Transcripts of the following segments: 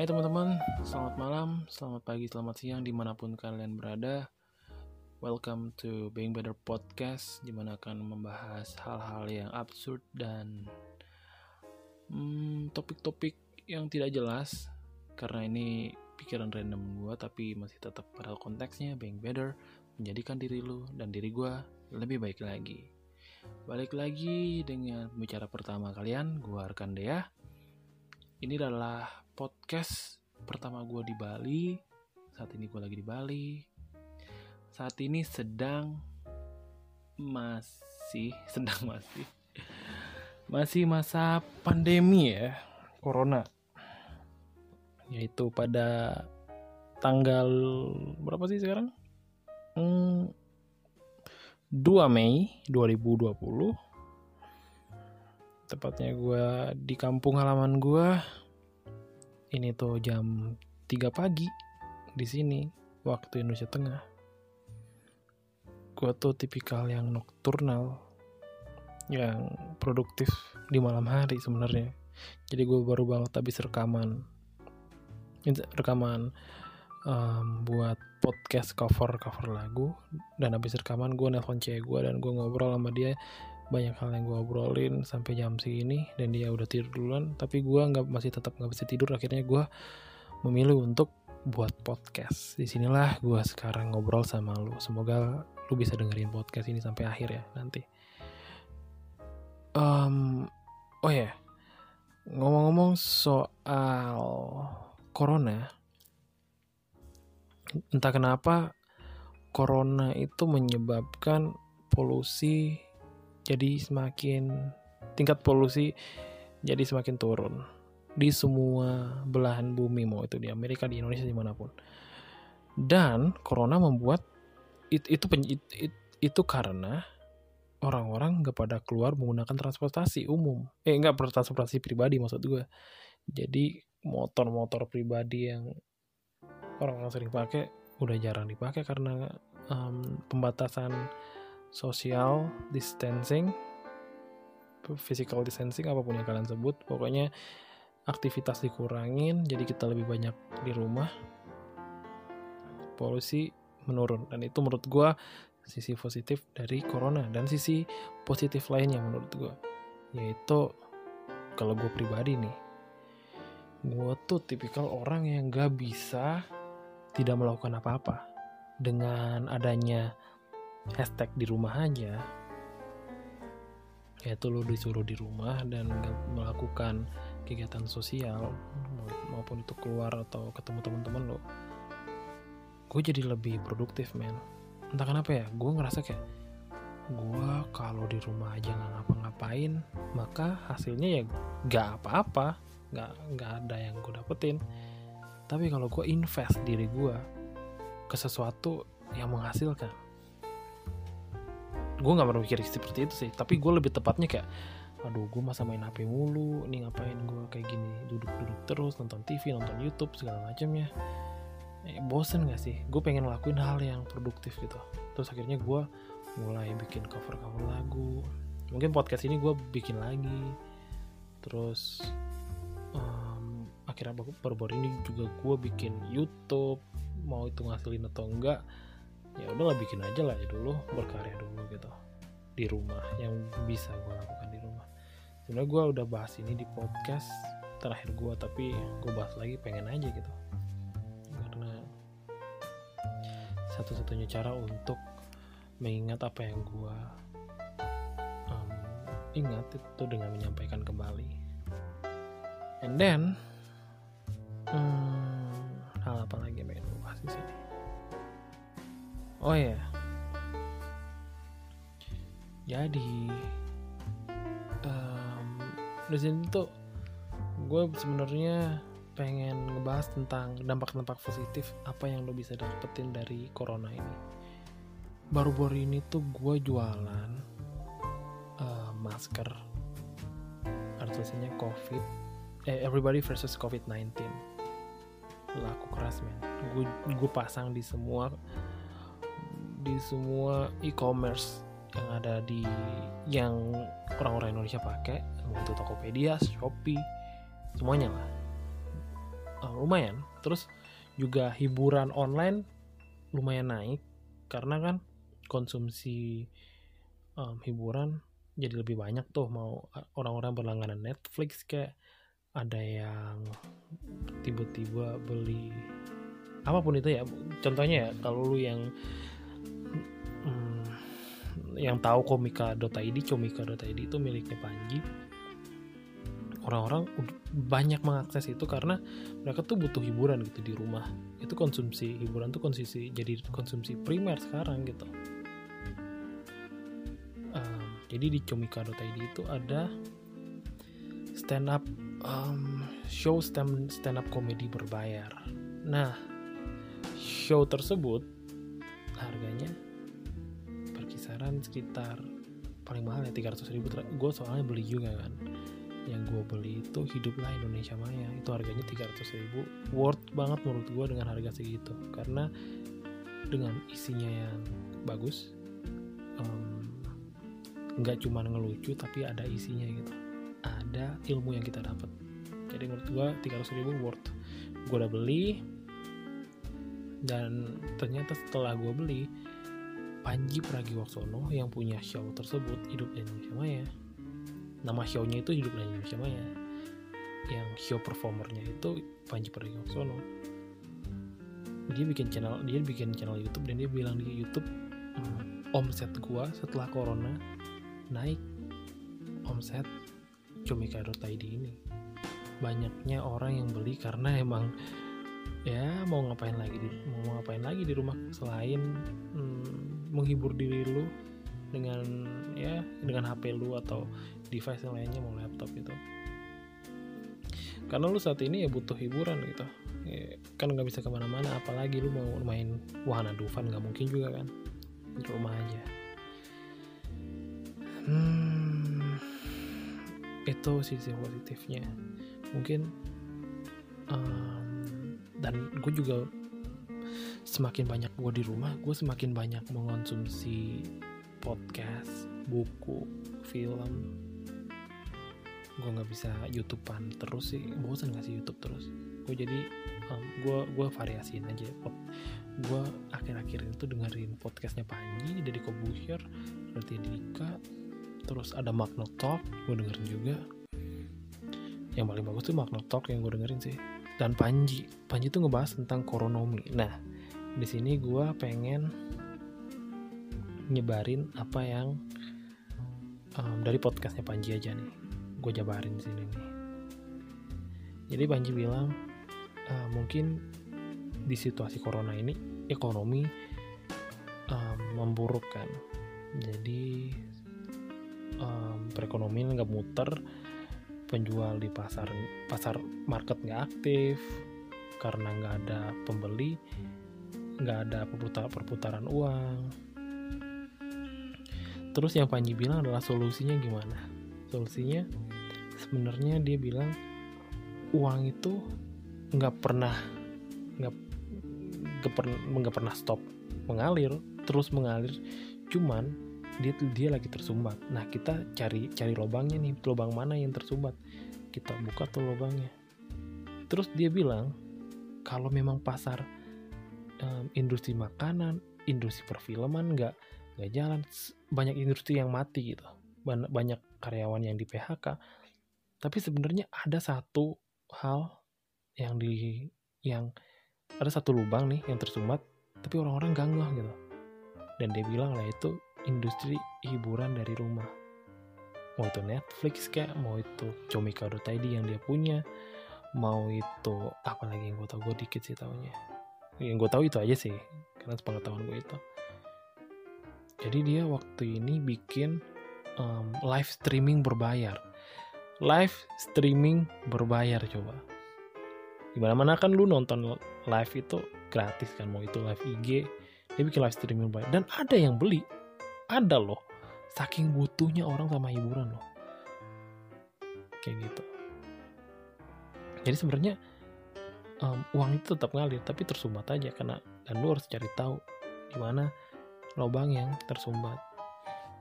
Hai teman-teman, selamat malam, selamat pagi, selamat siang di mana pun kalian berada. Welcome to Being Better Podcast Di mana akan membahas hal-hal yang absurd dan hmm, topik-topik yang tidak jelas. Karena ini pikiran random gue tapi masih tetap pada konteksnya Being Better Menjadikan diri lu dan diri gue lebih baik lagi. Balik lagi dengan pembicara pertama kalian, gue Arkan Dea. Ini adalah podcast pertama gue di Bali. Saat ini gue lagi di Bali. Saat ini sedang masih sedang masih masih masa pandemi ya corona yaitu pada tanggal berapa sih sekarang hmm, 2 Mei 2020 tepatnya gue di kampung halaman gue ini tuh jam 3 pagi di sini waktu Indonesia Tengah. Gue tuh tipikal yang nokturnal yang produktif di malam hari sebenarnya. Jadi gue baru banget habis rekaman. Rekaman um, buat podcast cover cover lagu. Dan habis rekaman gue nelfon cewek gue dan gue ngobrol sama dia banyak hal yang gue obrolin sampai jam segini dan dia udah tidur duluan tapi gue nggak masih tetap nggak bisa tidur. Akhirnya gue memilih untuk buat podcast. Di sinilah gue sekarang ngobrol sama lu. Semoga lu bisa dengerin podcast ini sampai akhir ya nanti. Um, oh ya yeah. ngomong-ngomong soal corona entah kenapa corona itu menyebabkan polusi jadi semakin tingkat polusi jadi semakin turun di semua belahan bumi mau itu di Amerika di Indonesia di mana pun. Dan corona membuat it, itu it, it, itu karena orang-orang nggak pada keluar menggunakan transportasi umum. Eh nggak transportasi pribadi maksud gue jadi motor-motor pribadi yang orang-orang sering pakai udah jarang dipakai karena um, pembatasan social distancing physical distancing apa pun yang kalian sebut. Pokoknya aktivitas dikurangin jadi kita lebih banyak di rumah. Polusi menurun dan itu menurut gue sisi positif dari corona dan sisi positif lainnya menurut gue yaitu kalau gue pribadi nih gue tuh tipikal orang yang gak bisa tidak melakukan apa-apa. Dengan adanya hashtag di rumah aja. Yaitu lo disuruh di rumah dan melakukan kegiatan sosial maupun itu keluar atau ketemu teman-teman lo gue jadi lebih produktif men. Entah kenapa ya gue ngerasa kayak gue kalau di rumah aja nggak ngapa-ngapain maka hasilnya ya gak apa-apa. Nggak nggak ada yang gue dapetin. Tapi kalau gue invest diri gue ke sesuatu yang menghasilkan gue nggak berpikir seperti itu sih. Tapi gue lebih tepatnya kayak aduh gue masa main HP mulu. Nih ngapain gue kayak gini? Duduk-duduk terus nonton TV nonton YouTube segala macamnya. Eh, bosen gak sih? Gue pengen ngelakuin hal yang produktif gitu. Terus akhirnya gue mulai bikin cover-cover lagu. Mungkin podcast ini gue bikin lagi. Terus um, akhirnya baru-baru ini juga gue bikin YouTube. Mau itu ngasilin atau enggak ya udahlah bikin aja lah ya dulu berkarya dulu gitu. Di rumah yang bisa gue lakukan di rumah. Sebenarnya gue udah bahas ini di podcast terakhir gue tapi gue bahas lagi pengen aja gitu. Karena satu-satunya cara untuk mengingat apa yang gue um, ingat itu dengan menyampaikan kembali. And then hmm, hal apa lagi yang oh ya jadi um, di sini tuh gue sebenarnya pengen ngebahas tentang dampak-dampak positif apa yang lo bisa dapetin dari corona ini. Baru-baru ini tuh gue jualan uh, masker artinya covid eh, everybody versus covid 19 laku keras men. Gue pasang di semua di semua e-commerce yang ada di yang orang-orang Indonesia pakai, itu Tokopedia, Shopee, semuanya lah. uh, lumayan. Terus juga hiburan online lumayan naik karena kan konsumsi um, hiburan jadi lebih banyak tuh. Mau orang-orang berlangganan Netflix kayak ada yang tiba-tiba beli apa pun itu ya. Contohnya ya kalau lu yang yang tahu komika.id komika.id itu miliknya Panji. Orang-orang banyak mengakses itu karena mereka tuh butuh hiburan gitu di rumah. Itu konsumsi hiburan tuh konsumsi jadi konsumsi primer sekarang gitu. Um, jadi di comika.id itu ada stand up um, show stand stand up komedi berbayar. Nah show tersebut harganya berkisaran sekitar paling mahal ya 300 ribu. Gue soalnya beli juga kan. Yang gue beli itu hiduplah Indonesia Maya. Itu harganya 300 ribu. Worth banget menurut gue dengan harga segitu. Karena dengan isinya yang bagus nggak um, cuma ngelucu tapi ada isinya gitu. Ada ilmu yang kita dapat. Jadi menurut gue 300 ribu worth. Gue udah beli dan ternyata setelah gue beli Panji Pragiwaksono yang punya show tersebut hidup di Indonesia Maya. Nama show-nya itu hidup di Indonesia Maya. Yang show performernya itu Panji Pragiwaksono. Dia bikin channel dia bikin channel YouTube dan dia bilang di YouTube hmm, omset gua setelah corona naik. Omset comika.id ini. Banyaknya orang yang beli karena emang ya mau ngapain lagi di mau ngapain lagi di rumah selain hmm, menghibur diri lu dengan ya dengan HP lu atau device yang lainnya mau laptop gitu. Karena lu saat ini ya butuh hiburan gitu. Ya, kan nggak bisa ke mana-mana apalagi lu mau main wahana Dufan nggak mungkin juga kan? Di rumah aja. Hmm, itu sisi positifnya. Mungkin um, dan gue juga semakin banyak gue di rumah gue semakin banyak mengonsumsi podcast buku film. Gue nggak bisa youtubean terus sih. Bosan nggak sih youtube terus? Gue jadi um, gue gue variasiin aja. Gue akhir-akhir itu dengerin podcastnya Panji dari Kobusher berarti Dika terus ada Magno Talk gue dengerin juga. Yang paling bagus tuh Magno Talk yang gue dengerin sih. Dan Panji. Panji tuh ngebahas tentang koronomi. Nah di sini gue pengen nyebarin apa yang um, dari podcastnya Panji aja nih. Gue jabarin di sini nih. Jadi Panji bilang uh, mungkin di situasi corona ini ekonomi um, memburuk kan. Jadi um, perekonomian nggak muter penjual di pasar pasar market nggak aktif karena nggak ada pembeli nggak ada perputaran, perputaran uang. Terus yang Panji bilang adalah solusinya gimana? Solusinya sebenarnya dia bilang uang itu nggak pernah nggak nggak pernah stop mengalir terus mengalir. Cuman dia dia lagi tersumbat. Nah kita cari cari lubangnya nih. Lubang mana yang tersumbat? Kita buka tuh lubangnya. Terus dia bilang kalau memang pasar um, industri makanan industri perfilman nggak nggak jalan. Banyak industri yang mati gitu. Banyak karyawan yang di PHK tapi sebenarnya ada satu hal yang di yang ada satu lubang nih yang tersumbat tapi orang-orang ganggu gitu. Dan dia bilang lah itu industri hiburan dari rumah. Mau itu Netflix kayak mau itu comika.id yang dia punya mau itu apa lagi yang gue tau gue dikit sih tahunya yang gue tahu itu aja sih karena sepengetahuan gue itu. Jadi dia waktu ini bikin um, live streaming berbayar. Live streaming berbayar coba. Di mana mana kan lu nonton live itu gratis kan mau itu live IG dia bikin live streaming berbayar. Dan ada yang beli. Ada loh. Saking butuhnya orang sama hiburan loh. Kayak gitu. Jadi sebenarnya um, uang itu tetap ngalir tapi tersumbat aja karena dan lu harus cari tahu gimana lubang yang tersumbat.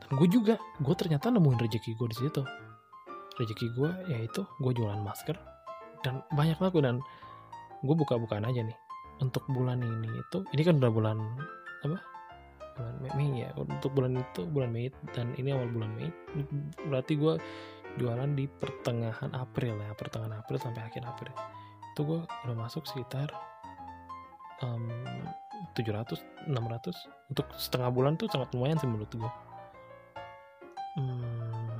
Dan gue juga gue ternyata nemuin rezeki gue di situ. Rezeki gue yaitu gue jualan masker dan banyak laku dan gue buka-bukaan aja nih. Untuk bulan ini itu ini kan udah bulan apa? Bulan Mei, Mei ya untuk bulan itu bulan Mei dan ini awal bulan Mei. Berarti gue jualan di pertengahan April ya pertengahan April sampai akhir April itu gue udah masuk sekitar um, 700 600 untuk setengah bulan tuh sangat lumayan sih menurut gue hmm,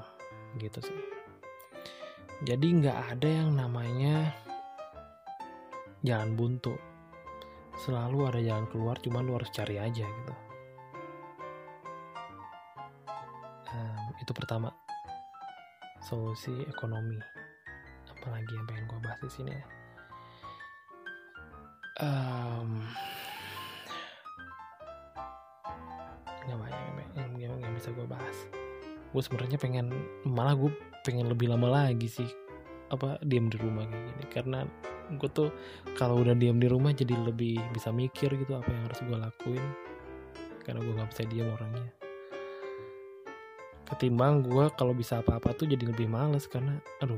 gitu sih. Jadi nggak ada yang namanya jalan buntu. Selalu ada jalan keluar cuman lu harus cari aja gitu. Um, itu pertama. Solusi ekonomi. Apalagi yang pengen gue bahas di sini ya um, nggak banyak yang, yang, yang bisa gue bahas. Gue sebenarnya pengen malah gue pengen lebih lama lagi sih apa diam di rumah kayak gini. Karena gue tuh kalau udah diam di rumah jadi lebih bisa mikir gitu apa yang harus gue lakuin. Karena gue nggak bisa diam orangnya. Ketimbang gue kalau bisa apa-apa tuh jadi lebih males karena aduh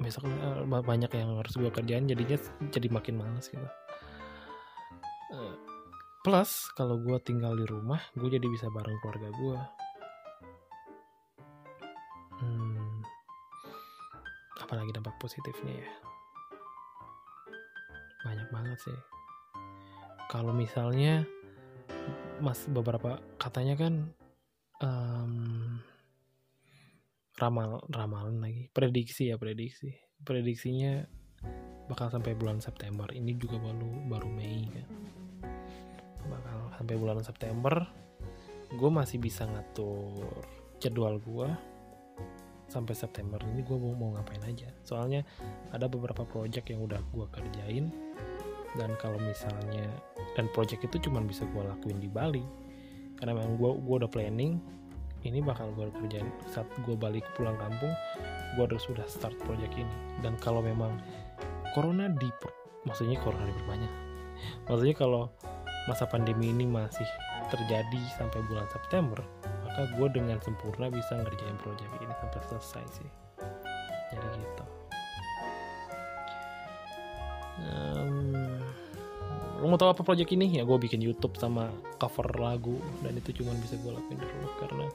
besok uh, banyak yang harus gue kerjain jadinya jadi makin males gitu plus kalau gue tinggal di rumah gue jadi bisa bareng keluarga gue hmm, apalagi dampak positifnya ya. Banyak banget sih. Kalau misalnya mas beberapa katanya kan um, ramal ramalan lagi. Prediksi ya prediksi. Prediksinya bakal sampai bulan September. Ini juga baru baru Mei kan sampai bulan September gue masih bisa ngatur jadwal gue sampai September. Ini gue mau mau ngapain aja. Soalnya ada beberapa project yang udah gue kerjain dan kalau misalnya dan project itu cuma bisa gue lakuin di Bali. Karena memang gue gue udah planning ini bakal gue kerjain. Saat gue balik pulang kampung gue harus sudah start project ini. Dan kalau memang corona di maksudnya corona diperbanyak. Maksudnya kalau masa pandemi ini masih terjadi sampai bulan September maka gue dengan sempurna bisa ngerjain project ini sampai selesai sih. Jadi gitu. Um, lo mau tahu apa project ini? Ya gue bikin YouTube sama cover lagu dan itu cuma bisa gue lakuin di rumah karena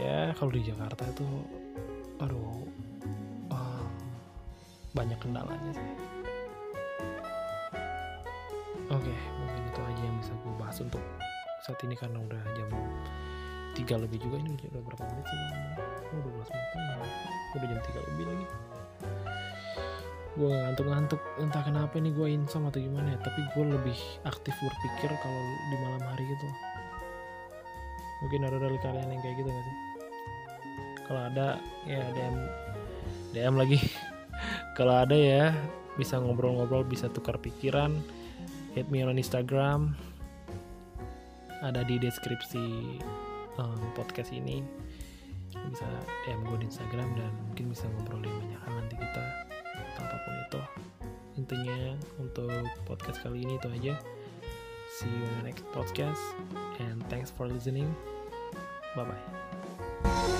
ya kalau di Jakarta itu aduh um, banyak kendalanya sih oke okay, mungkin itu aja yang bisa gue bahas untuk saat ini karena udah jam tiga lebih juga. Ini udah berapa menit sih? Oh, 12 menit. Udah jam tiga lebih lagi. Gue ngantuk-ngantuk. Entah kenapa ini gue insom atau gimana ya tapi gue lebih aktif berpikir kalau di malam hari gitu. Mungkin ada dari kalian yang kayak gitu gak sih? Kalau ada ya DM DM lagi. Kalau ada ya bisa ngobrol-ngobrol bisa tukar pikiran hit me on Instagram. Ada di deskripsi um, podcast ini. Bisa DM gue di Instagram dan mungkin bisa ngobrolin banyak hal nanti kita apa pun itu. Intinya untuk podcast kali ini itu aja. See you in the next podcast and thanks for listening. Bye bye